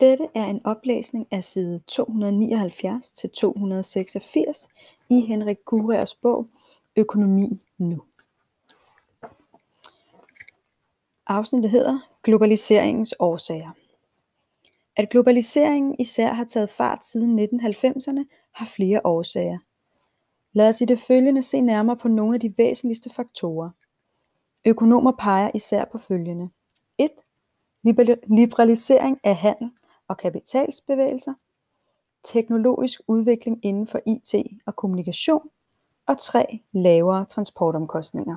Dette er en oplæsning af side 279 til 286 i Henrik Kurers bog Økonomi nu. Afsnittet hedder Globaliseringens årsager. At globaliseringen især har taget fart siden 1990'erne har flere årsager. Lad os i det følgende se nærmere på nogle af de væsentligste faktorer. Økonomer peger især på følgende. 1. Liberalisering af handel og kapitalsbevægelser, teknologisk udvikling inden for IT og kommunikation, og 3. Lavere transportomkostninger.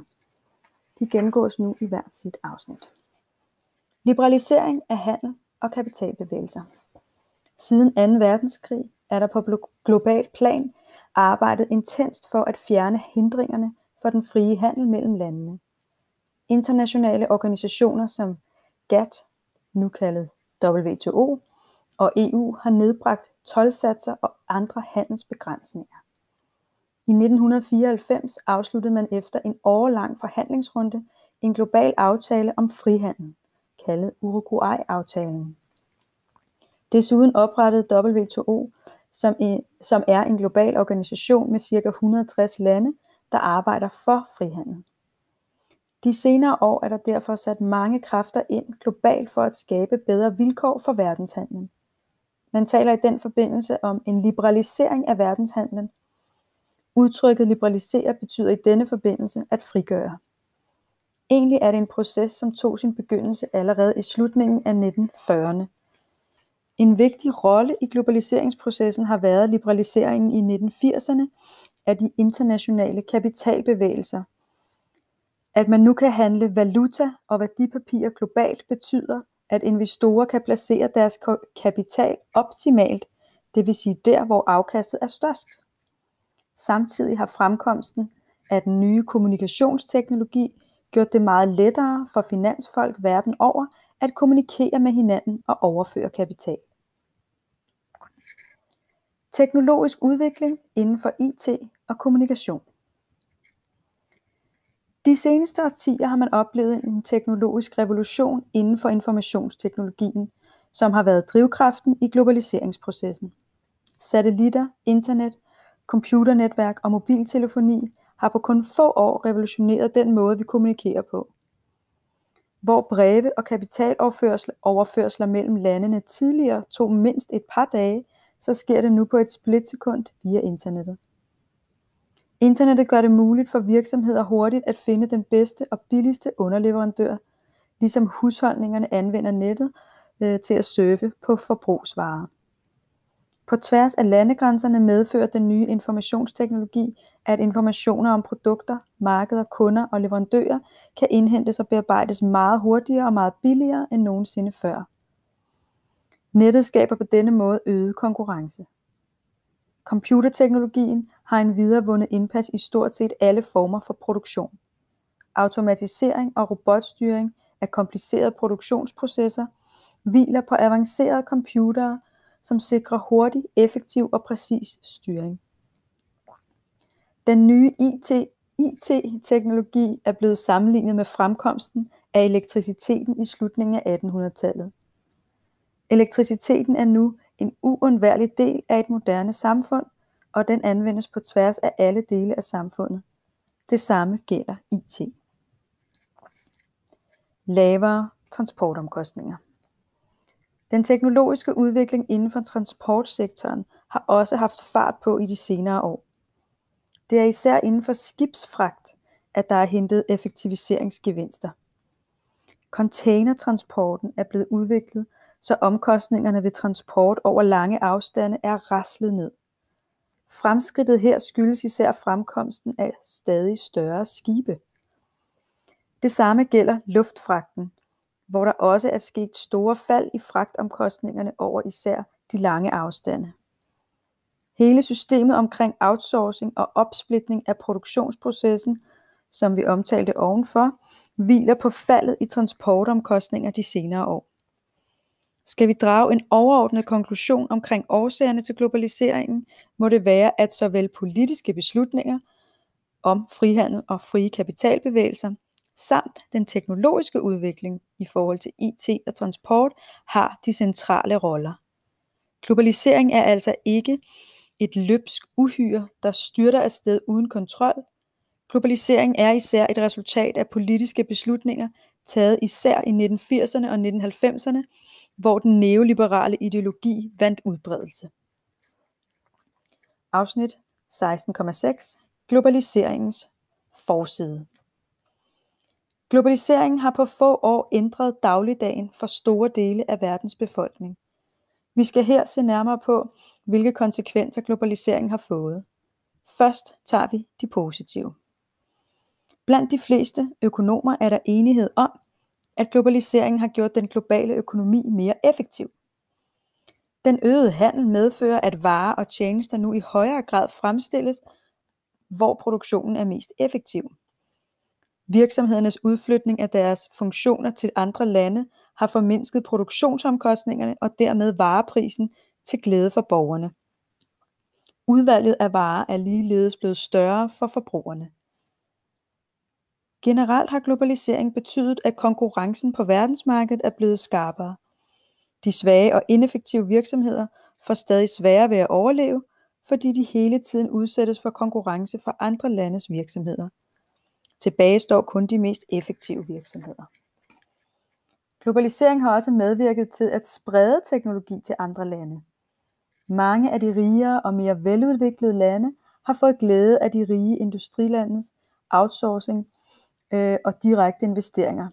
De gennemgås nu i hvert sit afsnit. Liberalisering af handel og kapitalbevægelser. Siden 2. verdenskrig er der på global plan arbejdet intenst for at fjerne hindringerne for den frie handel mellem landene. Internationale organisationer som GATT, nu kaldet WTO, og EU har nedbragt tolvsatser og andre handelsbegrænsninger. I 1994 afsluttede man efter en årlang forhandlingsrunde en global aftale om frihandel, kaldet Uruguay-aftalen. Desuden oprettede WTO, som, som er en global organisation med ca. 160 lande, der arbejder for frihandel. De senere år er der derfor sat mange kræfter ind globalt for at skabe bedre vilkår for verdenshandlen. Man taler i den forbindelse om en liberalisering af verdenshandlen. Udtrykket liberalisere betyder i denne forbindelse at frigøre. Egentlig er det en proces, som tog sin begyndelse allerede i slutningen af 1940'erne. En vigtig rolle i globaliseringsprocessen har været liberaliseringen i 1980'erne af de internationale kapitalbevægelser. At man nu kan handle valuta og værdipapirer globalt betyder, at investorer kan placere deres kapital optimalt, det vil sige der, hvor afkastet er størst. Samtidig har fremkomsten af den nye kommunikationsteknologi gjort det meget lettere for finansfolk verden over at kommunikere med hinanden og overføre kapital. Teknologisk udvikling inden for IT og kommunikation. De seneste årtier har man oplevet en teknologisk revolution inden for informationsteknologien, som har været drivkraften i globaliseringsprocessen. Satellitter, internet, computernetværk og mobiltelefoni har på kun få år revolutioneret den måde, vi kommunikerer på. Hvor breve og kapitaloverførsler mellem landene tidligere tog mindst et par dage, så sker det nu på et splitsekund via internettet. Internettet gør det muligt for virksomheder hurtigt at finde den bedste og billigste underleverandør, ligesom husholdningerne anvender nettet øh, til at surfe på forbrugsvarer. På tværs af landegrænserne medfører den nye informationsteknologi, at informationer om produkter, markeder, kunder og leverandører kan indhentes og bearbejdes meget hurtigere og meget billigere end nogensinde før. Nettet skaber på denne måde øget konkurrence. Computerteknologien har endvidere vundet indpas i stort set alle former for produktion. Automatisering og robotstyring af komplicerede produktionsprocesser hviler på avancerede computere, som sikrer hurtig, effektiv og præcis styring. Den nye IT, IT-teknologi er blevet sammenlignet med fremkomsten af elektriciteten i slutningen af 1800-tallet. Elektriciteten er nu en uundværlig del af et moderne samfund, og den anvendes på tværs af alle dele af samfundet. Det samme gælder IT. Lavere transportomkostninger. Den teknologiske udvikling inden for transportsektoren har også haft fart på i de senere år. Det er især inden for skibsfragt, at der er hentet effektiviseringsgevinster. Containertransporten er blevet udviklet så omkostningerne ved transport over lange afstande er raslet ned. Fremskridtet her skyldes især fremkomsten af stadig større skibe. Det samme gælder luftfragten, hvor der også er sket store fald i fragtomkostningerne over især de lange afstande. Hele systemet omkring outsourcing og opsplitning af produktionsprocessen, som vi omtalte ovenfor, hviler på faldet i transportomkostninger de senere år. Skal vi drage en overordnet konklusion omkring årsagerne til globaliseringen, må det være, at såvel politiske beslutninger om frihandel og frie kapitalbevægelser, samt den teknologiske udvikling i forhold til IT og transport har de centrale roller. Globalisering er altså ikke et løbsk uhyre, der styrter afsted uden kontrol. Globalisering er især et resultat af politiske beslutninger, taget især i 1980'erne og 1990'erne, hvor den neoliberale ideologi vandt udbredelse. Afsnit 16,6 Globaliseringens forside Globaliseringen har på få år ændret dagligdagen for store dele af verdens befolkning. Vi skal her se nærmere på, hvilke konsekvenser globaliseringen har fået. Først tager vi de positive. Blandt de fleste økonomer er der enighed om, at globaliseringen har gjort den globale økonomi mere effektiv. Den øgede handel medfører, at varer og tjenester nu i højere grad fremstilles, hvor produktionen er mest effektiv. Virksomhedernes udflytning af deres funktioner til andre lande har formindsket produktionsomkostningerne og dermed vareprisen til glæde for borgerne. Udvalget af varer er ligeledes blevet større for forbrugerne. Generelt har globalisering betydet, at konkurrencen på verdensmarkedet er blevet skarpere. De svage og ineffektive virksomheder får stadig sværere ved at overleve, fordi de hele tiden udsættes for konkurrence fra andre landes virksomheder. Tilbage står kun de mest effektive virksomheder. Globalisering har også medvirket til at sprede teknologi til andre lande. Mange af de rigere og mere veludviklede lande har fået glæde af de rige industrilandes outsourcing øh, og direkte investeringer.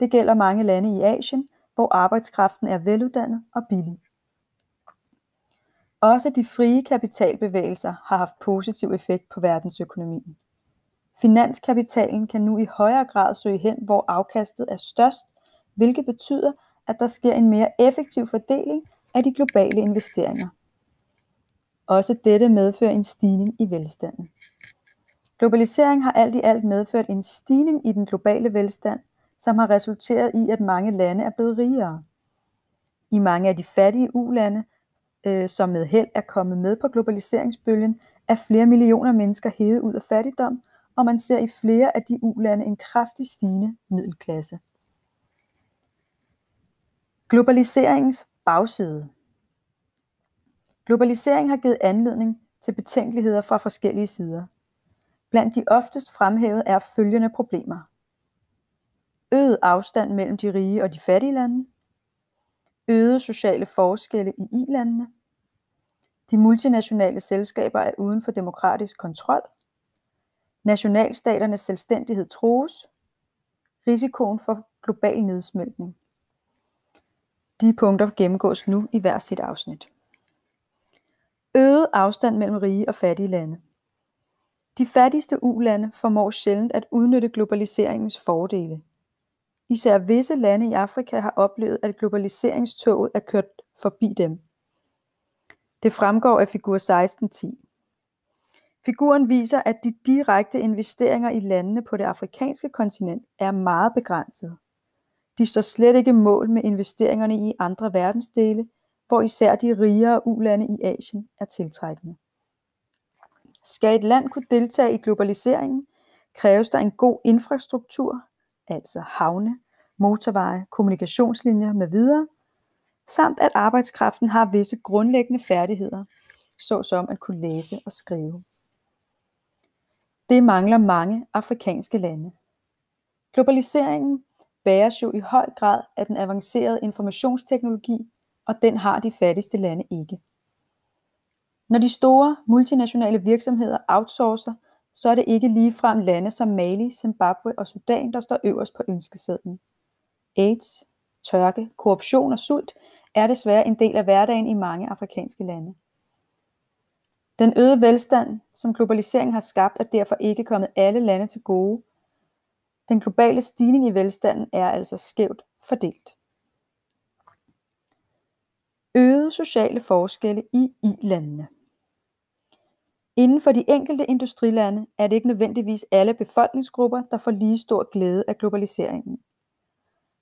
Det gælder mange lande i Asien, hvor arbejdskraften er veluddannet og billig. Også de frie kapitalbevægelser har haft positiv effekt på verdensøkonomien. Finanskapitalen kan nu i højere grad søge hen, hvor afkastet er størst, hvilket betyder, at der sker en mere effektiv fordeling af de globale investeringer. Også dette medfører en stigning i velstanden. Globalisering har alt i alt medført en stigning i den globale velstand, som har resulteret i, at mange lande er blevet rigere. I mange af de fattige ulande, øh, som med held er kommet med på globaliseringsbølgen, er flere millioner mennesker hævet ud af fattigdom, og man ser i flere af de ulande en kraftig stigende middelklasse. Globaliseringens bagside Globalisering har givet anledning til betænkeligheder fra forskellige sider. Blandt de oftest fremhævede er følgende problemer. Øget afstand mellem de rige og de fattige lande. Øgede sociale forskelle i i-landene. De multinationale selskaber er uden for demokratisk kontrol. Nationalstaternes selvstændighed trues. Risikoen for global nedsmeltning. De punkter gennemgås nu i hver sit afsnit. Øget afstand mellem rige og fattige lande. De fattigste ulande formår sjældent at udnytte globaliseringens fordele. Især visse lande i Afrika har oplevet, at globaliseringstoget er kørt forbi dem. Det fremgår af figur 16.10. Figuren viser, at de direkte investeringer i landene på det afrikanske kontinent er meget begrænsede. De står slet ikke mål med investeringerne i andre verdensdele, hvor især de rigere ulande i Asien er tiltrækkende. Skal et land kunne deltage i globaliseringen, kræves der en god infrastruktur, altså havne, motorveje, kommunikationslinjer med videre, samt at arbejdskraften har visse grundlæggende færdigheder, såsom at kunne læse og skrive. Det mangler mange afrikanske lande. Globaliseringen bæres jo i høj grad af den avancerede informationsteknologi, og den har de fattigste lande ikke. Når de store multinationale virksomheder outsourcer, så er det ikke ligefrem lande som Mali, Zimbabwe og Sudan, der står øverst på ønskesedlen. AIDS, tørke, korruption og sult er desværre en del af hverdagen i mange afrikanske lande. Den øgede velstand, som globaliseringen har skabt, er derfor ikke kommet alle lande til gode. Den globale stigning i velstanden er altså skævt fordelt. Øgede sociale forskelle i i-landene. Inden for de enkelte industrilande er det ikke nødvendigvis alle befolkningsgrupper, der får lige stor glæde af globaliseringen.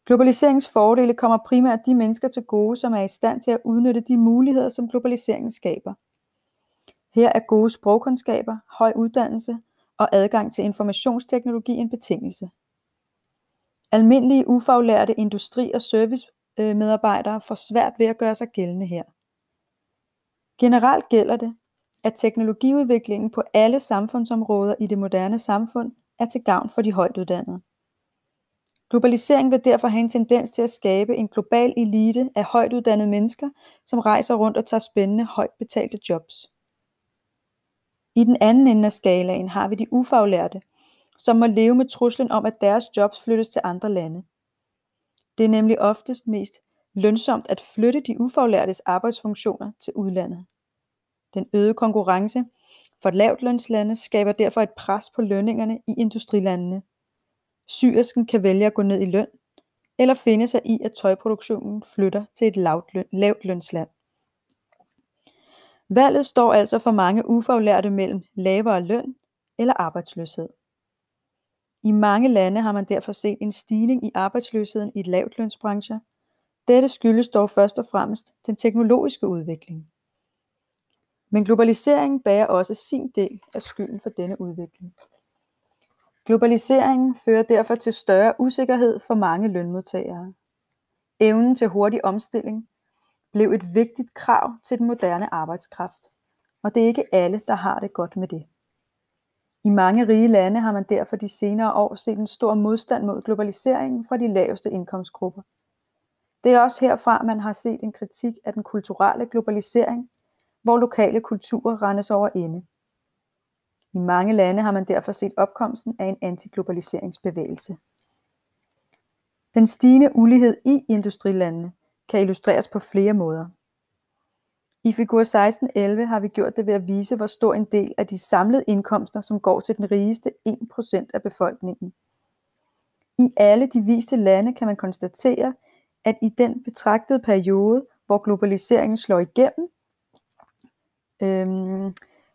Globaliseringens fordele kommer primært de mennesker til gode, som er i stand til at udnytte de muligheder, som globaliseringen skaber. Her er gode sprogkundskaber, høj uddannelse og adgang til informationsteknologi en betingelse. Almindelige ufaglærte industri- og servicemedarbejdere får svært ved at gøre sig gældende her. Generelt gælder det, at teknologiudviklingen på alle samfundsområder i det moderne samfund er til gavn for de højtuddannede. Globalisering vil derfor have en tendens til at skabe en global elite af højtuddannede mennesker, som rejser rundt og tager spændende, højt betalte jobs. I den anden ende af skalaen har vi de ufaglærte, som må leve med truslen om, at deres jobs flyttes til andre lande. Det er nemlig oftest mest lønsomt at flytte de ufaglærtes arbejdsfunktioner til udlandet. Den øgede konkurrence for lavtlønslande skaber derfor et pres på lønningerne i industrilandene. Syrisken kan vælge at gå ned i løn, eller finde sig i, at tøjproduktionen flytter til et lavt lønsland. Valget står altså for mange ufaglærte mellem lavere løn eller arbejdsløshed. I mange lande har man derfor set en stigning i arbejdsløsheden i lavtlønsbrancher. Dette skyldes dog først og fremmest den teknologiske udvikling. Men globaliseringen bærer også sin del af skylden for denne udvikling. Globaliseringen fører derfor til større usikkerhed for mange lønmodtagere. Evnen til hurtig omstilling blev et vigtigt krav til den moderne arbejdskraft, og det er ikke alle, der har det godt med det. I mange rige lande har man derfor de senere år set en stor modstand mod globaliseringen fra de laveste indkomstgrupper. Det er også herfra, man har set en kritik af den kulturelle globalisering, hvor lokale kulturer rendes over ende. I mange lande har man derfor set opkomsten af en antiglobaliseringsbevægelse. Den stigende ulighed i industrilandene kan illustreres på flere måder. I figur 1611 har vi gjort det ved at vise, hvor stor en del af de samlede indkomster, som går til den rigeste 1% af befolkningen. I alle de viste lande kan man konstatere, at i den betragtede periode, hvor globaliseringen slår igennem, øhm,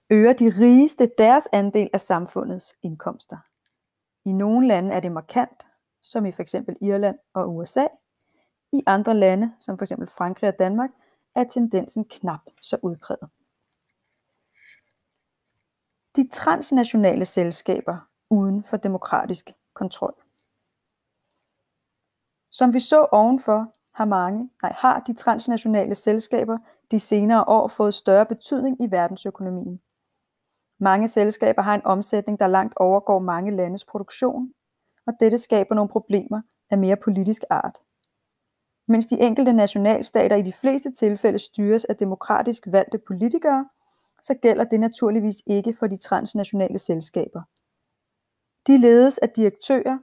øger de rigeste deres andel af samfundets indkomster. I nogle lande er det markant, som i f.eks. Irland og USA. I andre lande, som f.eks. Frankrig og Danmark, er tendensen knap så udpræget. De transnationale selskaber uden for demokratisk kontrol. Som vi så ovenfor, har mange, nej, har de transnationale selskaber de senere år fået større betydning i verdensøkonomien. Mange selskaber har en omsætning, der langt overgår mange landes produktion, og dette skaber nogle problemer af mere politisk art. Mens de enkelte nationalstater i de fleste tilfælde styres af demokratisk valgte politikere, så gælder det naturligvis ikke for de transnationale selskaber. De ledes af direktører,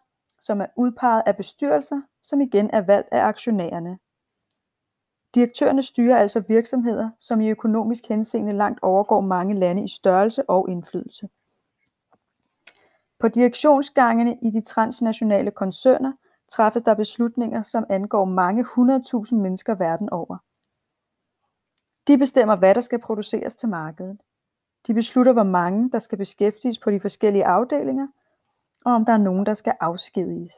som er udpeget af bestyrelser, som igen er valgt af aktionærerne. Direktørerne styrer altså virksomheder, som i økonomisk henseende langt overgår mange lande i størrelse og indflydelse. På direktionsgangene i de transnationale koncerner træffes der beslutninger, som angår mange hundredtusind mennesker verden over. De bestemmer, hvad der skal produceres til markedet. De beslutter, hvor mange, der skal beskæftiges på de forskellige afdelinger, og om der er nogen, der skal afskediges.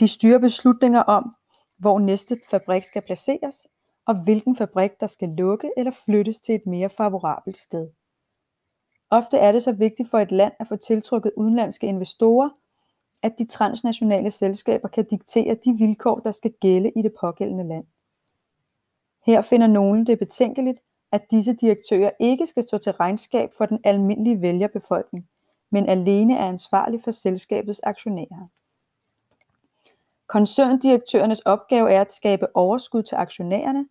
De styrer beslutninger om, hvor næste fabrik skal placeres, og hvilken fabrik, der skal lukke eller flyttes til et mere favorabelt sted. Ofte er det så vigtigt for et land at få tiltrukket udenlandske investorer, at de transnationale selskaber kan diktere de vilkår, der skal gælde i det pågældende land. Her finder nogen det betænkeligt, at disse direktører ikke skal stå til regnskab for den almindelige vælgerbefolkning, men alene er ansvarlig for selskabets aktionærer. Koncerndirektørernes opgave er at skabe overskud til aktionærerne,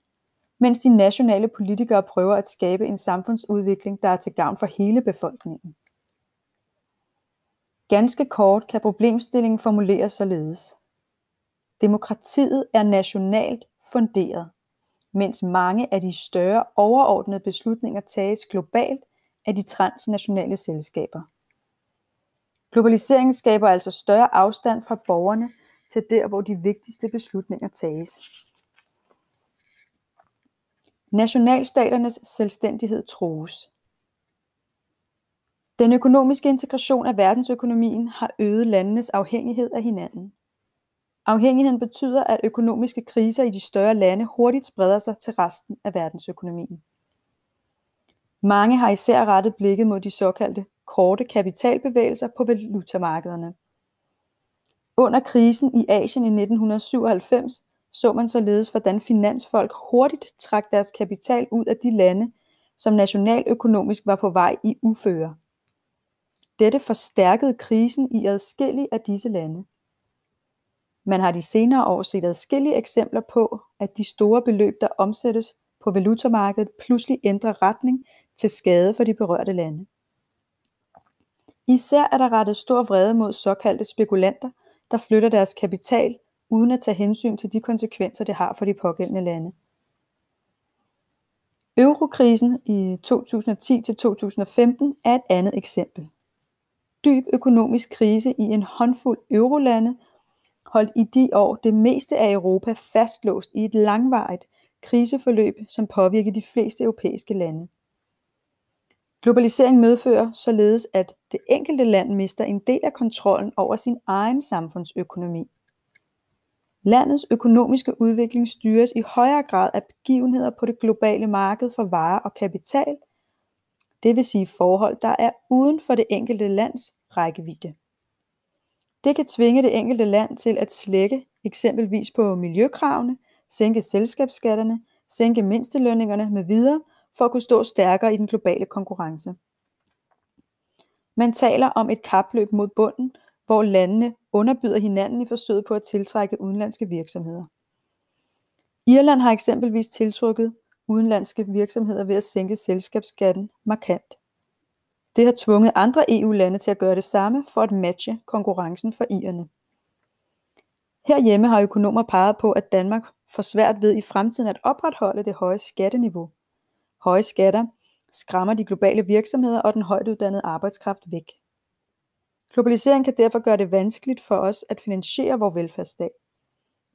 mens de nationale politikere prøver at skabe en samfundsudvikling, der er til gavn for hele befolkningen. Ganske kort kan problemstillingen formuleres således. Demokratiet er nationalt funderet, mens mange af de større overordnede beslutninger tages globalt af de transnationale selskaber. Globaliseringen skaber altså større afstand fra borgerne til der, hvor de vigtigste beslutninger tages. Nationalstaternes selvstændighed trues. Den økonomiske integration af verdensøkonomien har øget landenes afhængighed af hinanden. Afhængigheden betyder, at økonomiske kriser i de større lande hurtigt spreder sig til resten af verdensøkonomien. Mange har især rettet blikket mod de såkaldte korte kapitalbevægelser på valutamarkederne. Under krisen i Asien i 1997 så man således, hvordan finansfolk hurtigt trak deres kapital ud af de lande, som nationaløkonomisk var på vej i uføre. Dette forstærkede krisen i adskillige af disse lande. Man har de senere år set adskillige eksempler på, at de store beløb, der omsættes på valutamarkedet, pludselig ændrer retning til skade for de berørte lande. Især er der rettet stor vrede mod såkaldte spekulanter, der flytter deres kapital uden at tage hensyn til de konsekvenser, det har for de pågældende lande. Eurokrisen i 2010-2015 er et andet eksempel. Dyb økonomisk krise i en håndfuld eurolande holdt i de år det meste af Europa fastlåst i et langvarigt kriseforløb, som påvirkede de fleste europæiske lande. Globalisering medfører således, at det enkelte land mister en del af kontrollen over sin egen samfundsøkonomi. Landets økonomiske udvikling styres i højere grad af begivenheder på det globale marked for varer og kapital, det vil sige forhold, der er uden for det enkelte lands rækkevidde. Det kan tvinge det enkelte land til at slække eksempelvis på miljøkravene, sænke selskabsskatterne, sænke mindstelønningerne med videre for at kunne stå stærkere i den globale konkurrence. Man taler om et kapløb mod bunden, hvor landene underbyder hinanden i forsøget på at tiltrække udenlandske virksomheder. Irland har eksempelvis tiltrukket udenlandske virksomheder ved at sænke selskabsskatten markant. Det har tvunget andre EU-lande til at gøre det samme for at matche konkurrencen for irerne. Herhjemme har økonomer peget på, at Danmark får svært ved i fremtiden at opretholde det høje skatteniveau. Høje skatter skræmmer de globale virksomheder og den højt uddannede arbejdskraft væk. Globalisering kan derfor gøre det vanskeligt for os at finansiere vores velfærdsstat.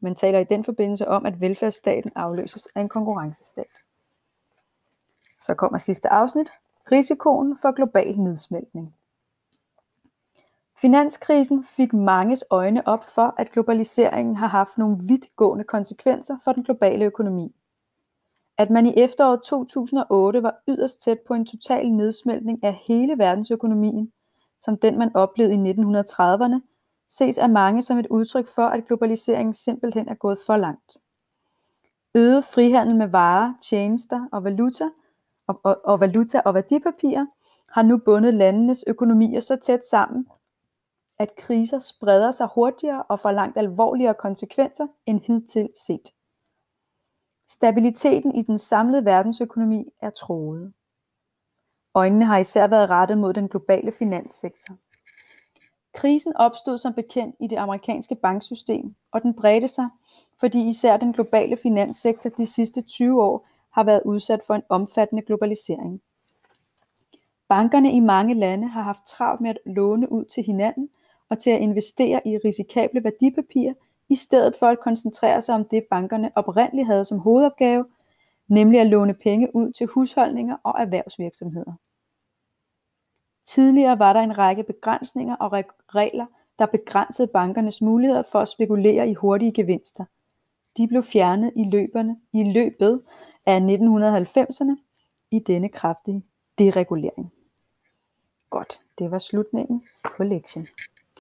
Man taler i den forbindelse om, at velfærdsstaten afløses af en konkurrencestat. Så kommer sidste afsnit. Risikoen for global nedsmeltning. Finanskrisen fik manges øjne op for, at globaliseringen har haft nogle vidtgående konsekvenser for den globale økonomi. At man i efteråret 2008 var yderst tæt på en total nedsmeltning af hele verdensøkonomien, som den man oplevede i 1930'erne, ses af mange som et udtryk for, at globaliseringen simpelthen er gået for langt. Øget frihandel med varer, tjenester og valuta og, og, og valuta og værdipapirer har nu bundet landenes økonomier så tæt sammen, at kriser spreder sig hurtigere og får langt alvorligere konsekvenser end hidtil set. Stabiliteten i den samlede verdensøkonomi er troet. Øjnene har især været rettet mod den globale finanssektor. Krisen opstod som bekendt i det amerikanske banksystem, og den bredte sig, fordi især den globale finanssektor de sidste 20 år har været udsat for en omfattende globalisering. Bankerne i mange lande har haft travlt med at låne ud til hinanden og til at investere i risikable værdipapirer, i stedet for at koncentrere sig om det, bankerne oprindeligt havde som hovedopgave, nemlig at låne penge ud til husholdninger og erhvervsvirksomheder. Tidligere var der en række begrænsninger og regler, der begrænsede bankernes muligheder for at spekulere i hurtige gevinster. De blev fjernet i, løberne, i løbet af 1990'erne i denne kraftige deregulering. Godt, det var slutningen på lektien.